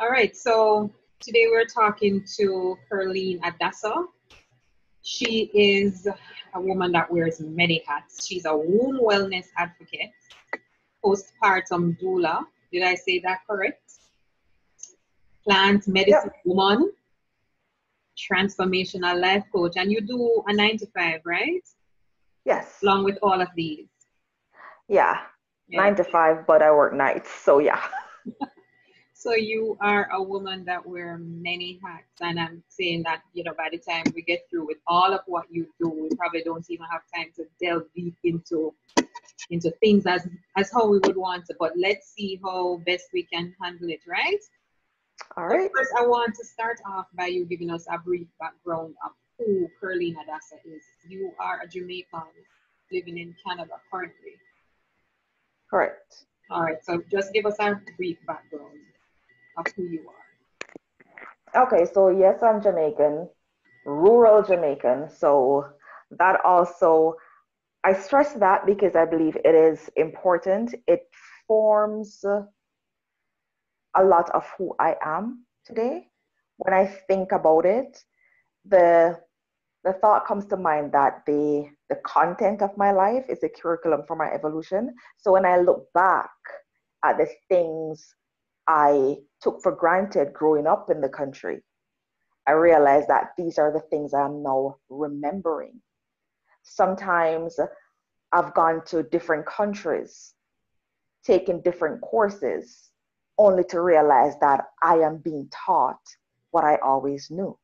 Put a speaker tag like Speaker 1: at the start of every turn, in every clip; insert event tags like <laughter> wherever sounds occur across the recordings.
Speaker 1: All right, so today we're talking to Kerline Adasa. She is a woman that wears many hats. She's a womb wellness advocate, postpartum doula. Did I say that correct? Plant medicine yep. woman, transformational life coach, and you do a nine to five, right?
Speaker 2: Yes.
Speaker 1: Along with all of these.
Speaker 2: Yeah, yeah. nine to five, but I work nights, so yeah. <laughs>
Speaker 1: so you are a woman that wear many hats, and I'm saying that you know by the time we get through with all of what you do, we probably don't even have time to delve deep into into things as as how we would want to. But let's see how best we can handle it, right?
Speaker 2: All right.
Speaker 1: First, I want to start off by you giving us a brief background of who Kerline Adasa is. You are a Jamaican living in Canada currently.
Speaker 2: Correct.
Speaker 1: All right, so just give us a brief background who you
Speaker 2: are. Okay, so yes, I'm Jamaican, rural Jamaican. So that also, I stress that because I believe it is important. It forms a lot of who I am today. When I think about it, the the thought comes to mind that the the content of my life is a curriculum for my evolution. So when I look back at the things I took for granted growing up in the country, I realize that these are the things I'm now remembering. Sometimes I've gone to different countries, taken different courses, only to realize that I am being taught what I always knew.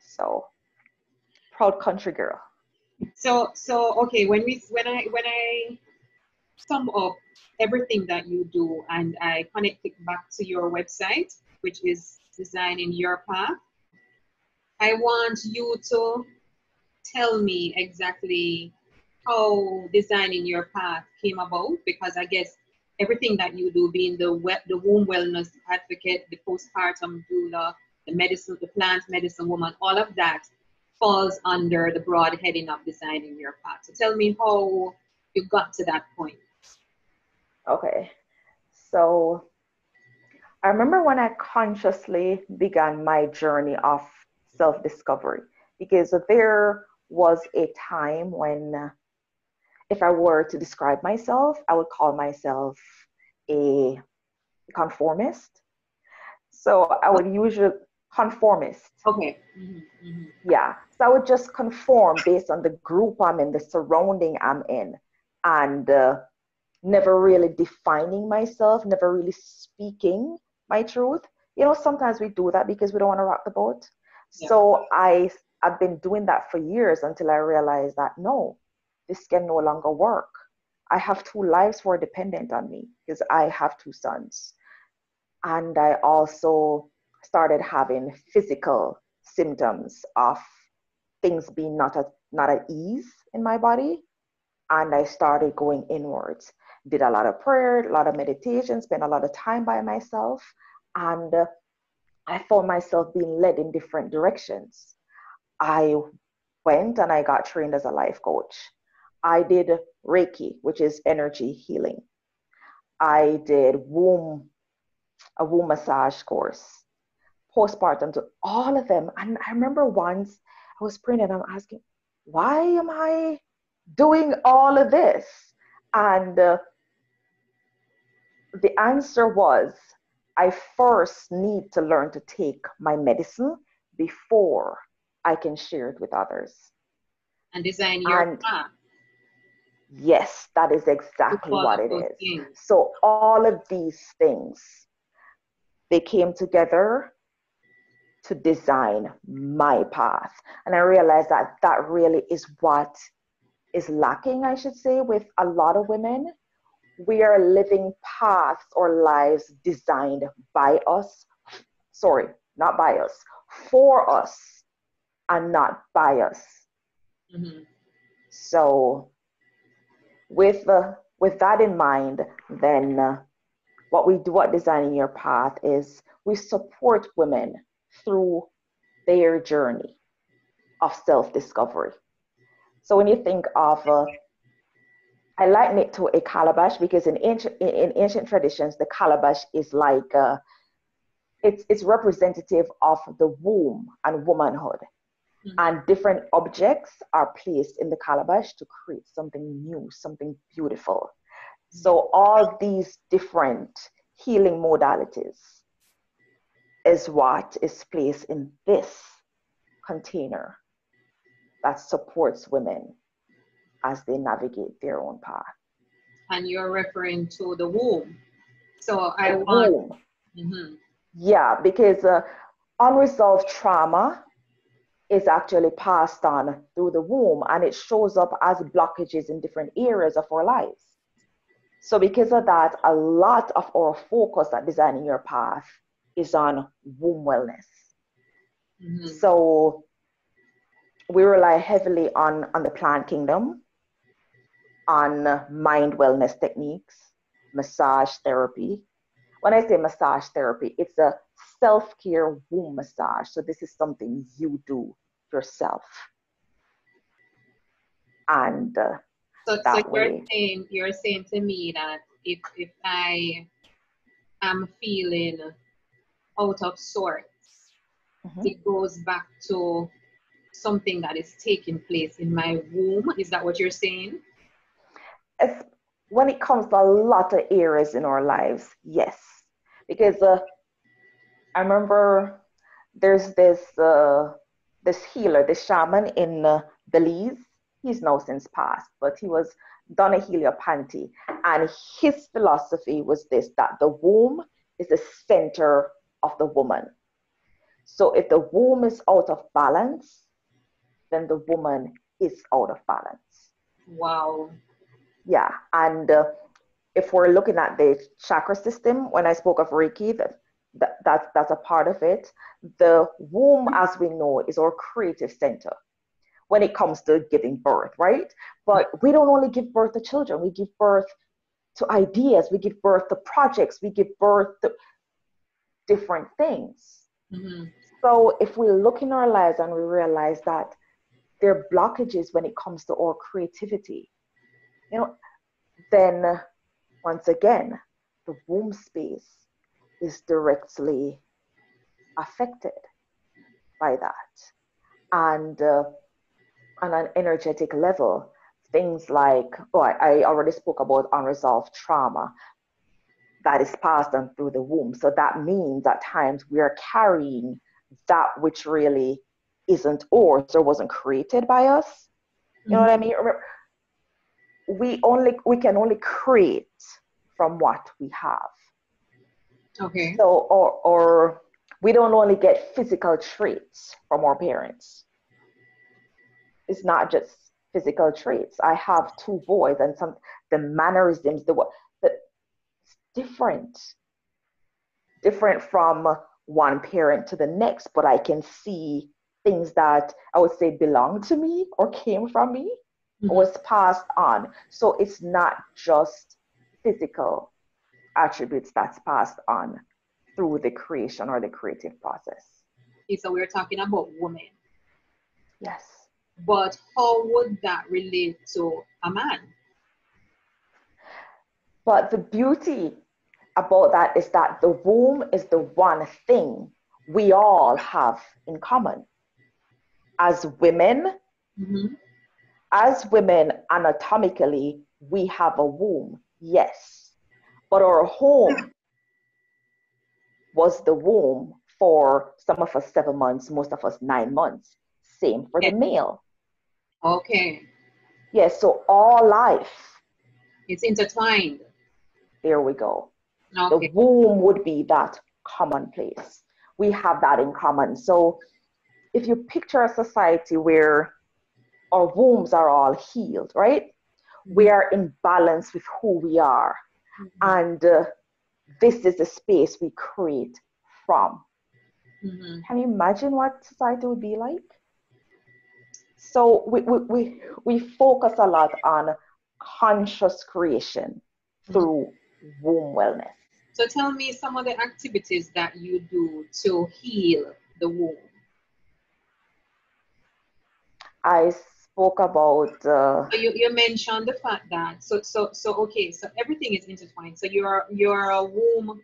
Speaker 2: So proud country girl.
Speaker 1: So so okay, when we when I when I sum up everything that you do and I connect it back to your website, which is designing your path, I want you to tell me exactly how designing your path came about because I guess everything that you do, being the web, the womb wellness advocate, the postpartum doula, the medicine, the plant medicine woman, all of that falls under the broad heading of designing your path. So tell me how you got to that point.
Speaker 2: Okay. So I remember when I consciously began my journey of self discovery because there was a time when, if I were to describe myself, I would call myself a conformist. So I would usually conformist.
Speaker 1: Okay. Mm-hmm,
Speaker 2: mm-hmm. Yeah. So I would just conform based on the group I'm in, the surrounding I'm in, and uh, never really defining myself, never really speaking my truth. You know, sometimes we do that because we don't want to rock the boat. Yeah. So I I've been doing that for years until I realized that no, this can no longer work. I have two lives who are dependent on me because I have two sons. And I also started having physical symptoms of things being not at, not at ease in my body. And I started going inwards. Did a lot of prayer, a lot of meditation, spent a lot of time by myself. And uh, I found myself being led in different directions. I went and I got trained as a life coach. I did Reiki, which is energy healing. I did womb, a womb massage course, postpartum, to all of them. And I remember once I was praying and I'm asking, why am I doing all of this? And uh, the answer was, I first need to learn to take my medicine before I can share it with others.
Speaker 1: And design your and, path.
Speaker 2: Yes, that is exactly what it is. Things. So all of these things, they came together to design my path. And I realized that that really is what is lacking, I should say, with a lot of women. We are living paths or lives designed by us. Sorry, not by us, for us, and not by us. Mm-hmm. So with uh, with that in mind, then uh, what we do at Designing Your Path is we support women through their journey of self discovery. So when you think of, uh, I liken it to a calabash because in ancient in, ancient traditions, the calabash is like uh, it's, it's representative of the womb and womanhood. Mm-hmm. And different objects are placed in the calabash to create something new, something beautiful. Mm-hmm. So, all these different healing modalities is what is placed in this container that supports women as they navigate their own path.
Speaker 1: And you're referring to the womb. So I the want. Womb.
Speaker 2: Mm-hmm. Yeah, because uh, unresolved trauma is actually passed on through the womb and it shows up as blockages in different areas of our lives. So, because of that, a lot of our focus at Designing Your Path is on womb wellness. Mm-hmm. So, we rely heavily on, on the plant kingdom, on mind wellness techniques, massage therapy. When I say massage therapy, it's a self care womb massage. So, this is something you do yourself. And uh,
Speaker 1: so, so you're way. saying you're saying to me that if if I am feeling out of sorts, mm-hmm. it goes back to something that is taking place in my womb. Is that what you're saying?
Speaker 2: When it comes to a lot of areas in our lives, yes. Because uh, I remember there's this uh, this healer, this shaman in uh, Belize. He's now since passed, but he was Donna Panti, and his philosophy was this: that the womb is the center of the woman. So if the womb is out of balance, then the woman is out of balance.
Speaker 1: Wow.
Speaker 2: Yeah, and uh, if we're looking at the chakra system, when I spoke of Reiki, that, that, that that's a part of it. The womb, as we know, is our creative center when it comes to giving birth, right? But we don't only give birth to children, we give birth to ideas, we give birth to projects, we give birth to different things. Mm-hmm. So if we look in our lives and we realize that there are blockages when it comes to our creativity, you know, then once again, the womb space is directly affected by that. And uh, on an energetic level, things like, oh, I, I already spoke about unresolved trauma that is passed on through the womb. So that means at times we are carrying that which really isn't ours or wasn't created by us. You know what I mm-hmm. mean? Remember, we only we can only create from what we have.
Speaker 1: Okay.
Speaker 2: So or or we don't only get physical traits from our parents. It's not just physical traits. I have two boys and some the mannerisms, the what the different. Different from one parent to the next, but I can see things that I would say belong to me or came from me mm-hmm. was passed on. So it's not just physical attributes that's passed on through the creation or the creative process.
Speaker 1: Okay, so we're talking about women.
Speaker 2: Yes.
Speaker 1: But how would that relate to a man?
Speaker 2: But the beauty about that is that the womb is the one thing we all have in common as women, mm-hmm. as women, anatomically, we have a womb, yes. But our home was the womb for some of us seven months, most of us nine months. Same for the male.
Speaker 1: Okay.
Speaker 2: Yes, so all life.
Speaker 1: It's intertwined.
Speaker 2: There we go. Okay. The womb would be that commonplace. We have that in common. So if you picture a society where our wombs are all healed, right? We are in balance with who we are. Mm-hmm. And uh, this is the space we create from. Mm-hmm. Can you imagine what society would be like? So we, we, we, we focus a lot on conscious creation through mm-hmm. womb wellness.
Speaker 1: So tell me some of the activities that you do to heal the womb.
Speaker 2: I spoke about. Uh,
Speaker 1: so you, you mentioned the fact that so so so okay so everything is intertwined. So you're you're a womb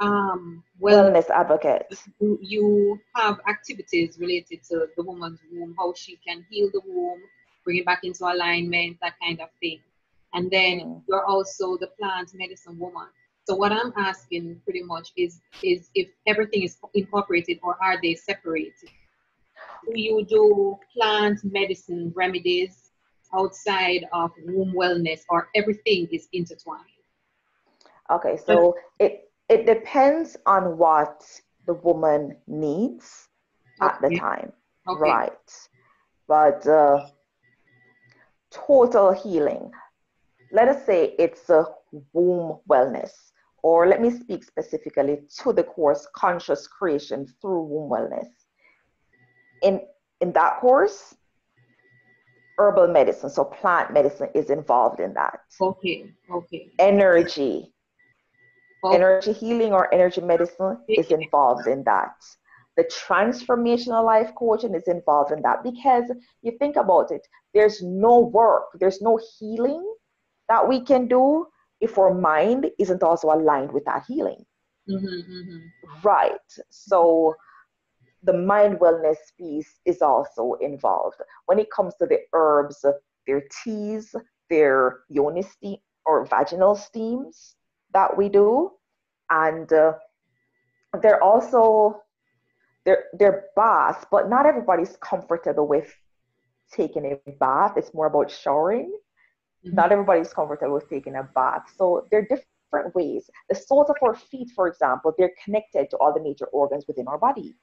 Speaker 1: um,
Speaker 2: wellness advocate.
Speaker 1: You, you have activities related to the woman's womb, how she can heal the womb, bring it back into alignment, that kind of thing. And then mm. you're also the plant medicine woman. So what I'm asking pretty much is is if everything is incorporated or are they separated? Do you do plant medicine remedies outside of womb wellness or everything is intertwined?
Speaker 2: Okay, so it it depends on what the woman needs okay. at the time. Okay. Right. But uh, total healing. Let us say it's a womb wellness, or let me speak specifically to the course Conscious Creation through Womb Wellness. In, in that course, herbal medicine, so plant medicine is involved in that.
Speaker 1: Okay, okay.
Speaker 2: Energy, okay. energy healing or energy medicine is involved in that. The transformational life coaching is involved in that because you think about it, there's no work, there's no healing that we can do if our mind isn't also aligned with that healing. Mm-hmm, mm-hmm. Right. So the mind wellness piece is also involved. When it comes to the herbs, their teas, their yoni steam or vaginal steams that we do, and uh, they're also they're they're baths, but not everybody's comfortable with taking a bath. It's more about showering. Mm-hmm. Not everybody's comfortable with taking a bath. So there are different ways. The soles of our feet, for example, they're connected to all the major organs within our body.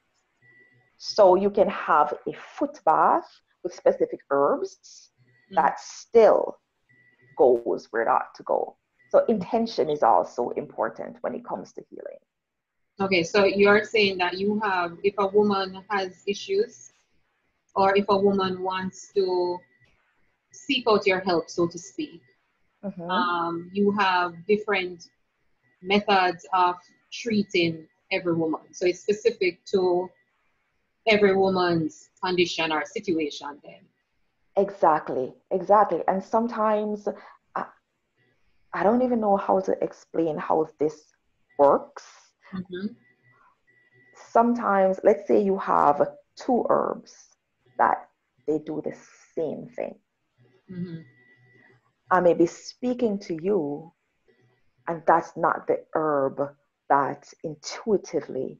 Speaker 2: So you can have a foot bath with specific herbs mm-hmm. that still goes where it ought to go. So intention is also important when it comes to healing.
Speaker 1: Okay, so you're saying that you have, if a woman has issues, or if a woman wants to seek out your help, so to speak, mm-hmm. um, you have different methods of treating every woman. So it's specific to every woman's condition or situation then.
Speaker 2: Exactly, exactly. And sometimes I, I don't even know how to explain how this works Mm-hmm. Sometimes, let's say you have two herbs that they do the same thing. Mm-hmm. I may be speaking to you, and that's not the herb that intuitively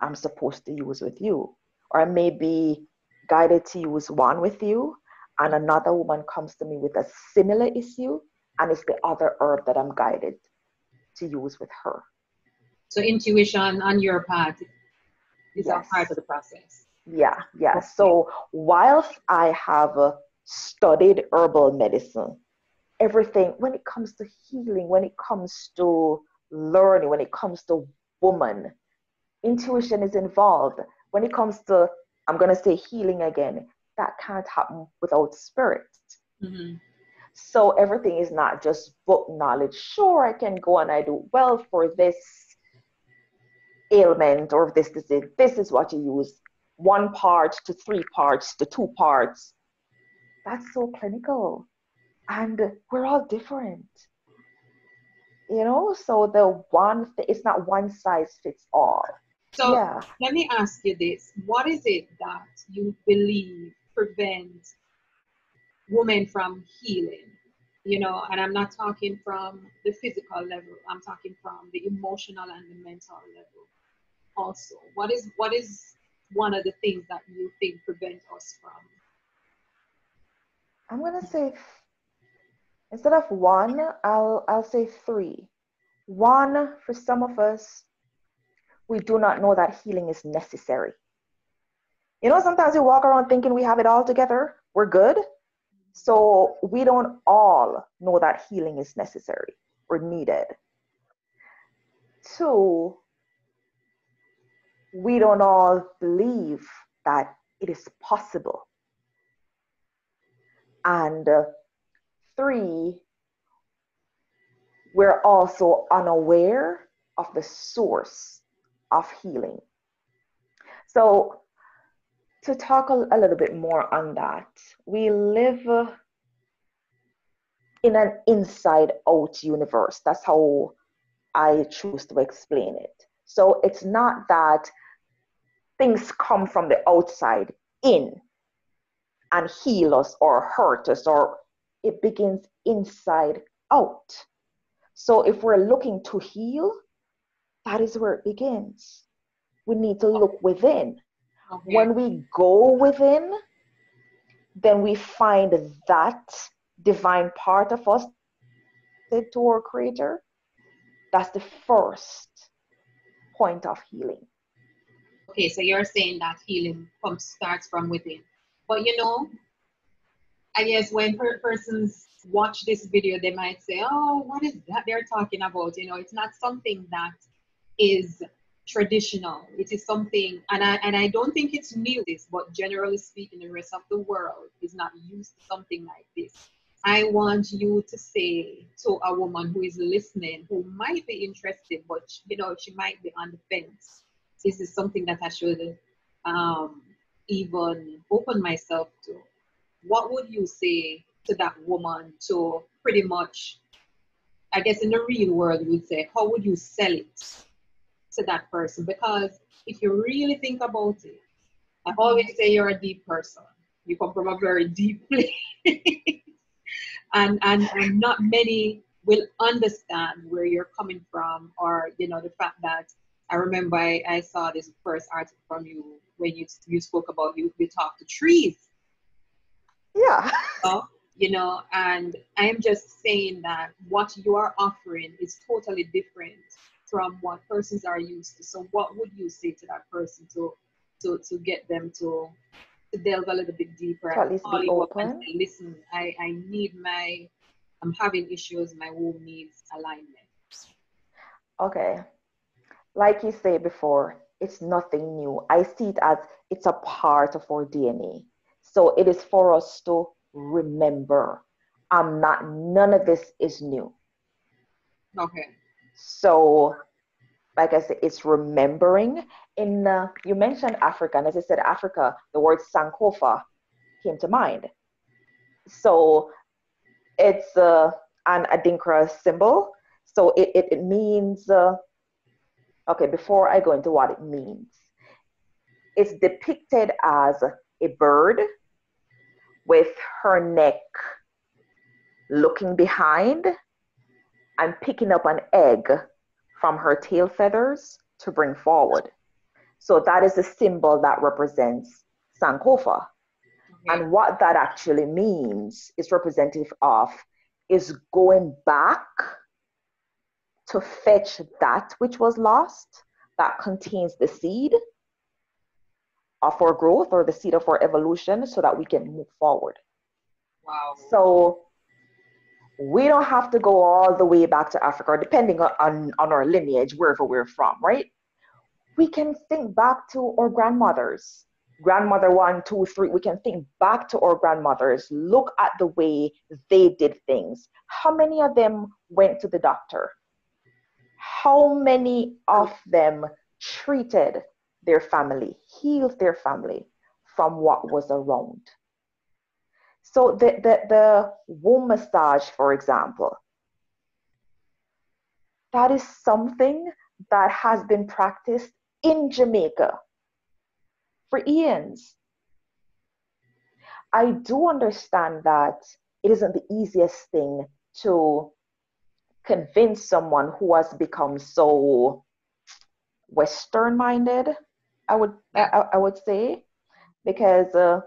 Speaker 2: I'm supposed to use with you. Or I may be guided to use one with you, and another woman comes to me with a similar issue, and it's the other herb that I'm guided to use with her.
Speaker 1: So intuition on your part is yes. a part of the process.
Speaker 2: Yeah, yeah. So whilst I have uh, studied herbal medicine, everything when it comes to healing, when it comes to learning, when it comes to woman, intuition is involved. When it comes to, I'm gonna say healing again, that can't happen without spirit. Mm-hmm. So everything is not just book knowledge. Sure, I can go and I do well for this ailment or this disease, this is what you use one part to three parts to two parts. That's so clinical. And we're all different. You know, so the one, it's not one size fits all.
Speaker 1: So yeah. let me ask you this what is it that you believe prevents women from healing? You know, and I'm not talking from the physical level, I'm talking from the emotional and the mental level also? What is what is one of the things that you think prevent us from?
Speaker 2: I'm gonna say instead of one, I'll I'll say three. One for some of us, we do not know that healing is necessary. You know, sometimes we walk around thinking we have it all together, we're good. So we don't all know that healing is necessary or needed. Two, we don't all believe that it is possible. And uh, three, we're also unaware of the source of healing. So, to talk a, a little bit more on that, we live in an inside out universe. That's how I choose to explain it So it's not that things come from the outside in and heal us or hurt us, or it begins inside out. So if we're looking to heal, that is where it begins. We need to look within. Okay. When we go within, then we find that divine part of us to our creator. That's the first point of healing.
Speaker 1: Okay, so you're saying that healing comes starts from within. But you know, I guess when per- persons watch this video, they might say, "Oh, what is that they're talking about?" You know, it's not something that is traditional. It is something, and I and I don't think it's new. This, but generally speaking, the rest of the world is not used to something like this. I want you to say to a woman who is listening, who might be interested, but you know she might be on the fence. This is something that I should um, even open myself to? What would you say to that woman to pretty much, I guess in the real world, you would say, how would you sell it to that person? Because if you really think about it, I always say you're a deep person. You come from a very deep <laughs> place. and, and, and not many will understand where you're coming from or, you know, the fact that I remember I, I saw this first article from you when you, you spoke about you, you talk to trees.
Speaker 2: Yeah.
Speaker 1: So, you know, and I am just saying that what you are offering is totally different from what persons are used to. So what would you say to that person to to to get them to to delve a little bit deeper
Speaker 2: to at least be open.
Speaker 1: Say, Listen, I, I need my I'm having issues, my womb needs alignment.
Speaker 2: Okay. Like you said before, it's nothing new. I see it as it's a part of our DNA. So it is for us to remember. I'm not, none of this is new.
Speaker 1: Okay.
Speaker 2: So, like I said, it's remembering. In uh, you mentioned Africa, and as I said, Africa, the word Sankofa came to mind. So, it's uh, an Adinkra symbol. So it, it, it means, uh, okay, before I go into what it means, it's depicted as a bird with her neck looking behind and picking up an egg from her tail feathers to bring forward. So that is a symbol that represents Sankofa. Okay. And what that actually means is representative of is going back to fetch that which was lost that contains the seed of our growth or the seed of our evolution so that we can move forward.
Speaker 1: Wow.
Speaker 2: So we don't have to go all the way back to Africa, depending on, on our lineage, wherever we're from, right? We can think back to our grandmothers, grandmother one, two, three. We can think back to our grandmothers, look at the way they did things. How many of them went to the doctor? How many of them treated their family, healed their family from what was around. So the, the, the womb massage, for example, that is something that has been practiced in Jamaica for eons. I do understand that it isn't the easiest thing to convince someone who has become so Western minded I would I, I would say because uh,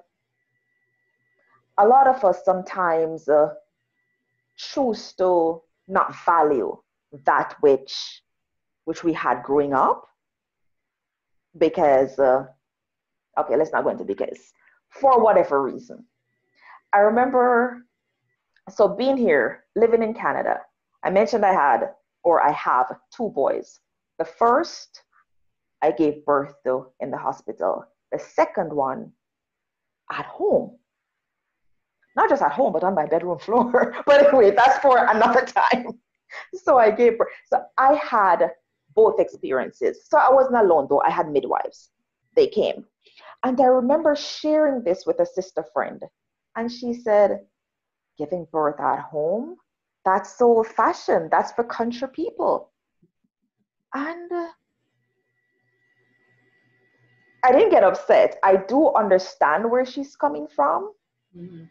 Speaker 2: a lot of us sometimes uh, choose to not value that which which we had growing up because uh, okay let's not go into because for whatever reason i remember so being here living in canada i mentioned i had or i have two boys the first I gave birth to in the hospital. The second one at home. Not just at home, but on my bedroom <laughs> floor. but anyway, that's for another <laughs> time. So I gave birth. So I had both experiences. So I wasn't alone though. I had midwives. They came. And I remember sharing this with a sister friend. And she said, giving birth at home? That's so old fashioned. That's for country people. And uh, I didn't get upset. I do understand where she's coming from. Mm-hmm.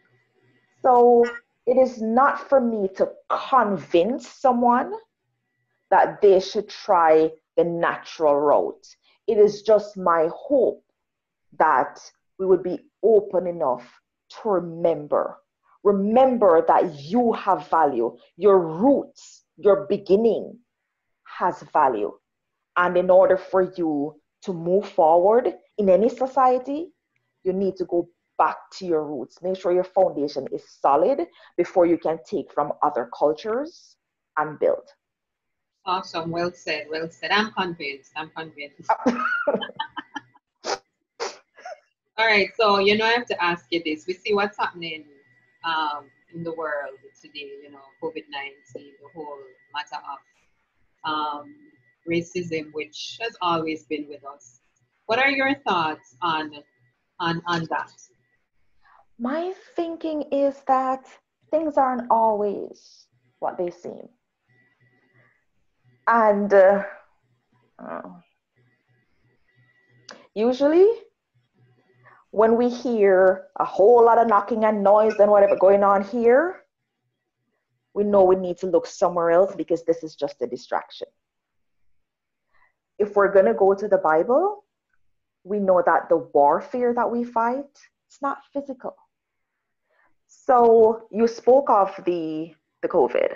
Speaker 2: So it is not for me to convince someone that they should try the natural route. It is just my hope that we would be open enough to remember. Remember that you have value. Your roots, your beginning has value. And in order for you to move forward in any society, you need to go back to your roots. Make sure your foundation is solid before you can take from other cultures and build.
Speaker 1: Awesome. Well said. Well said. I'm convinced. I'm convinced. <laughs> All right. So, you know, I have to ask you this. We see what's happening um, in the world today, you know, COVID 19, the whole matter of um, racism, which has always been with us. What are your thoughts on, on, on that?
Speaker 2: My thinking is that things aren't always what they seem. And uh, uh, usually, when we hear a whole lot of knocking and noise and whatever going on here, we know we need to look somewhere else because this is just a distraction. If we're going to go to the Bible, we know that the warfare that we fight, it's not physical. So you spoke of the, the COVID.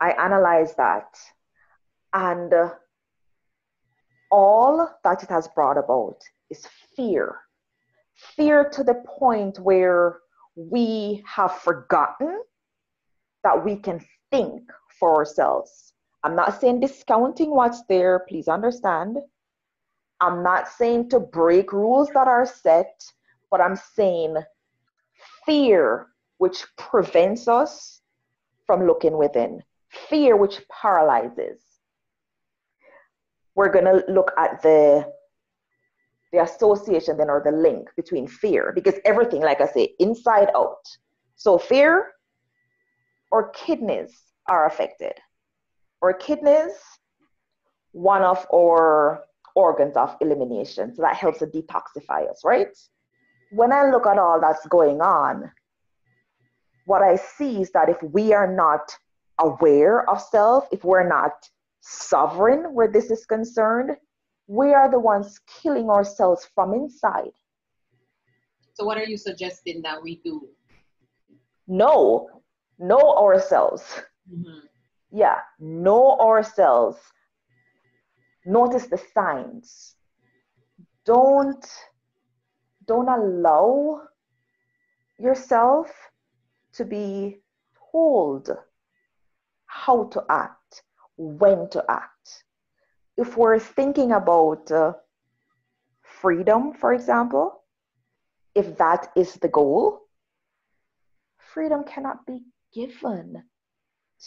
Speaker 2: I analyzed that. And uh, all that it has brought about is fear. Fear to the point where we have forgotten that we can think for ourselves. I'm not saying discounting what's there, please understand. I'm not saying to break rules that are set, but I'm saying fear which prevents us from looking within fear which paralyzes. We're going to look at the the association then or the link between fear because everything like I say inside out. So fear or kidneys are affected. Or kidneys one of our organs of elimination. So that helps to detoxify us, right? When I look at all that's going on, what I see is that if we are not aware of self, if we're not sovereign where this is concerned, we are the ones killing ourselves from inside.
Speaker 1: So, what are you suggesting that we do?
Speaker 2: Know, know ourselves. Mm-hmm. Yeah, know ourselves. Notice the signs. Don't don't allow yourself to be told how to act, when to act. If we're thinking about uh, freedom, for example, if that is the goal, freedom cannot be given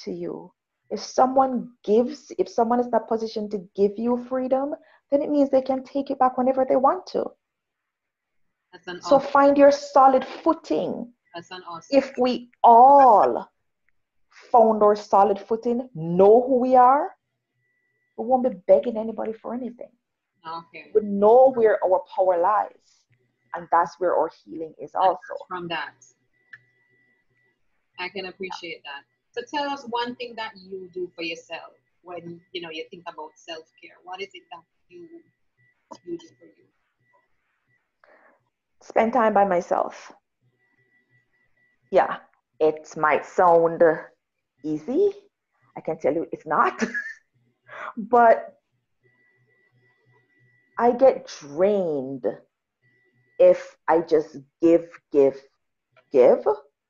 Speaker 2: to you. If someone gives, if someone is in a position to give you freedom, then it means they can take it back whenever they want to. So find your solid footing.
Speaker 1: Awesome.
Speaker 2: If we all found our solid footing, know who we are, we won't be begging anybody for anything.
Speaker 1: Okay.
Speaker 2: We know where our power lies, and that's where our healing is also.
Speaker 1: From that, I can appreciate that. So tell us one thing that you do for yourself when you know you think about self care. What is it that you you do for you?
Speaker 2: Spend time by myself. Yeah, it might sound easy. I can tell you it's not. <laughs> but I get drained if I just give, give, give,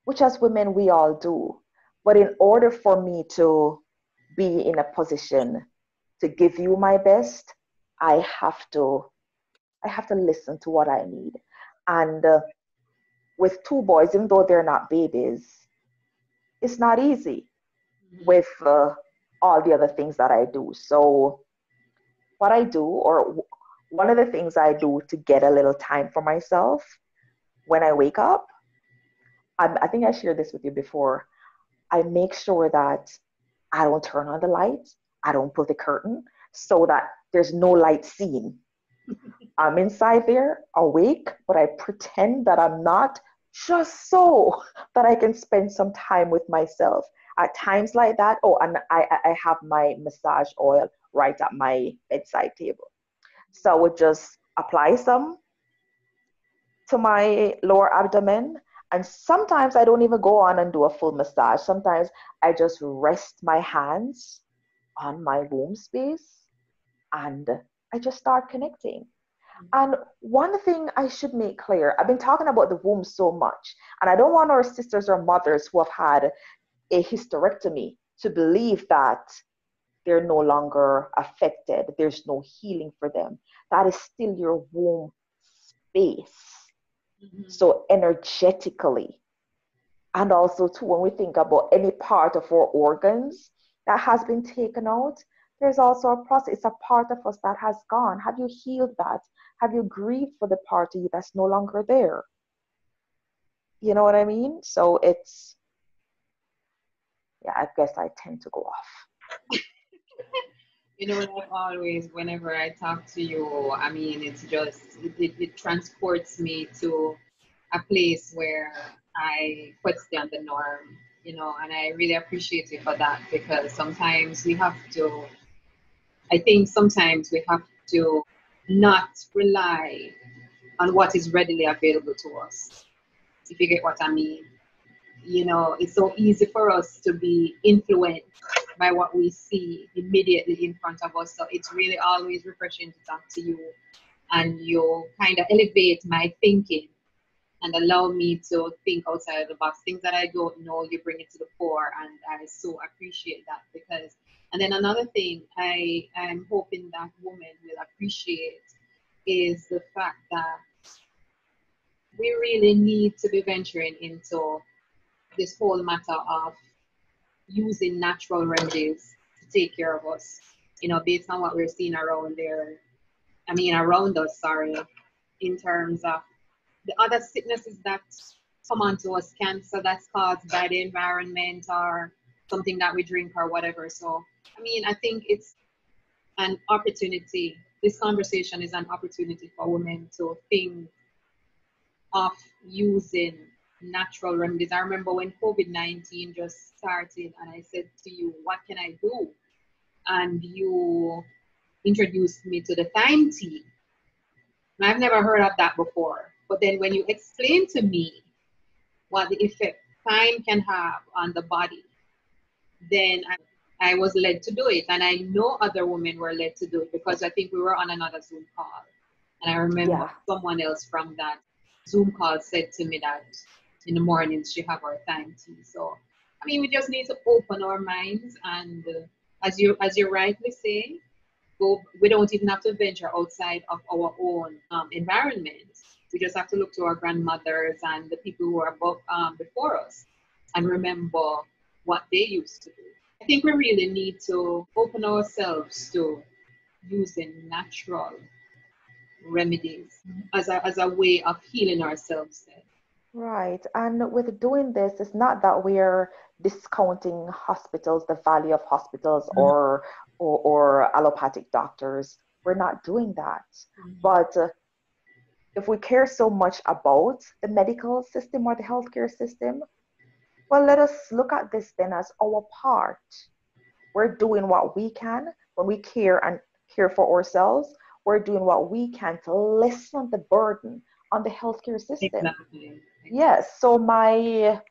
Speaker 2: which as women we all do. But in order for me to be in a position to give you my best, I have to I have to listen to what I need. And uh, with two boys, even though they're not babies, it's not easy with uh, all the other things that I do. So, what I do, or one of the things I do to get a little time for myself when I wake up, I, I think I shared this with you before. I make sure that I don't turn on the light, I don't pull the curtain, so that there's no light seen. I'm inside there awake, but I pretend that I'm not just so <laughs> that I can spend some time with myself. At times like that, oh, and I, I have my massage oil right at my bedside table. So I would just apply some to my lower abdomen. And sometimes I don't even go on and do a full massage. Sometimes I just rest my hands on my womb space and I just start connecting. And one thing I should make clear I've been talking about the womb so much, and I don't want our sisters or mothers who have had a hysterectomy to believe that they're no longer affected, there's no healing for them. That is still your womb space. Mm-hmm. So, energetically, and also, too, when we think about any part of our organs that has been taken out, there's also a process. It's a part of us that has gone. Have you healed that? Have you grieved for the part of you that's no longer there? You know what I mean? So it's, yeah, I guess I tend to go off. <laughs>
Speaker 1: you know, always, whenever I talk to you, I mean, it's just, it, it, it transports me to a place where I question the norm, you know, and I really appreciate you for that because sometimes we have to, I think sometimes we have to not rely on what is readily available to us, if you get what I mean. You know, it's so easy for us to be influenced by what we see immediately in front of us. So it's really always refreshing to talk to you and you kind of elevate my thinking and allow me to think outside of the box. Things that I don't know, you bring it to the fore, and I so appreciate that because. And then another thing I am hoping that women will appreciate is the fact that we really need to be venturing into this whole matter of using natural remedies to take care of us. You know, based on what we're seeing around there, I mean, around us, sorry, in terms of the other sicknesses that come onto us, cancer that's caused by the environment or something that we drink or whatever. So, I mean, I think it's an opportunity. This conversation is an opportunity for women to think of using natural remedies. I remember when COVID 19 just started, and I said to you, What can I do? And you introduced me to the thyme tea. And I've never heard of that before. But then when you explained to me what the effect thyme can have on the body, then I, I was led to do it. And I know other women were led to do it because I think we were on another Zoom call. And I remember yeah. someone else from that Zoom call said to me that in the mornings she have her thyme tea. So, I mean, we just need to open our minds and, uh, as you as you rightly say, go. We don't even have to venture outside of our own um, environment we just have to look to our grandmothers and the people who are above, um, before us and remember what they used to do. I think we really need to open ourselves to using natural remedies as a, as a way of healing ourselves. Then.
Speaker 2: Right. And with doing this, it's not that we're discounting hospitals, the value of hospitals mm-hmm. or, or, or allopathic doctors. We're not doing that. Mm-hmm. But uh, if we care so much about the medical system or the healthcare system, well, let us look at this then as our part. We're doing what we can when we care and care for ourselves. We're doing what we can to lessen the burden on the healthcare system. Exactly. Yes. So my,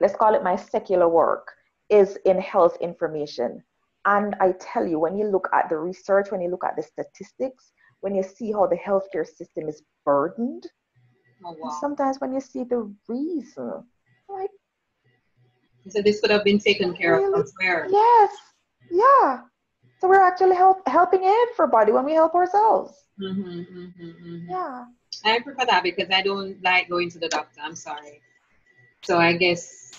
Speaker 2: let's call it my secular work, is in health information. And I tell you, when you look at the research, when you look at the statistics, when you see how the healthcare system is burdened, oh, wow. sometimes when you see the reason.
Speaker 1: So this could have been taken care really? of elsewhere.
Speaker 2: Yes. Yeah. So we're actually help, helping everybody when we help ourselves. Mm-hmm, mm-hmm, mm-hmm. Yeah.
Speaker 1: I prefer that because I don't like going to the doctor. I'm sorry. So I guess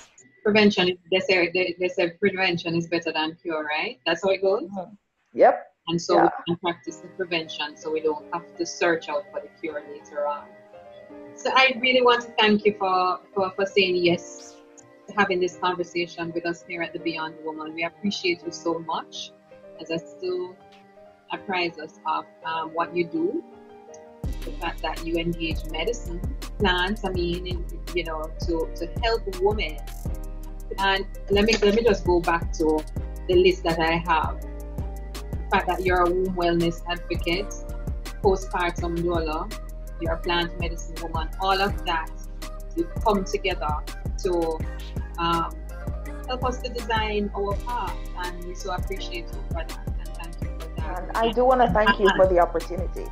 Speaker 1: prevention. They say they, say prevention is better than cure, right? That's how it goes. Mm-hmm.
Speaker 2: Yep.
Speaker 1: And so yeah. we can practice the prevention so we don't have to search out for the cure later on. So I really want to thank you for, for, for saying yes having this conversation with us here at the Beyond Woman. We appreciate you so much as I still apprise us of um, what you do the fact that you engage medicine, plants, I mean, in, you know, to, to help women. And let me let me just go back to the list that I have. The fact that you're a womb wellness advocate, postpartum doula, you're a plant medicine woman, all of that you come together to um, help us to design our path. And we so appreciate you for that. And thank you for that.
Speaker 2: And I do want to thank you for the opportunity.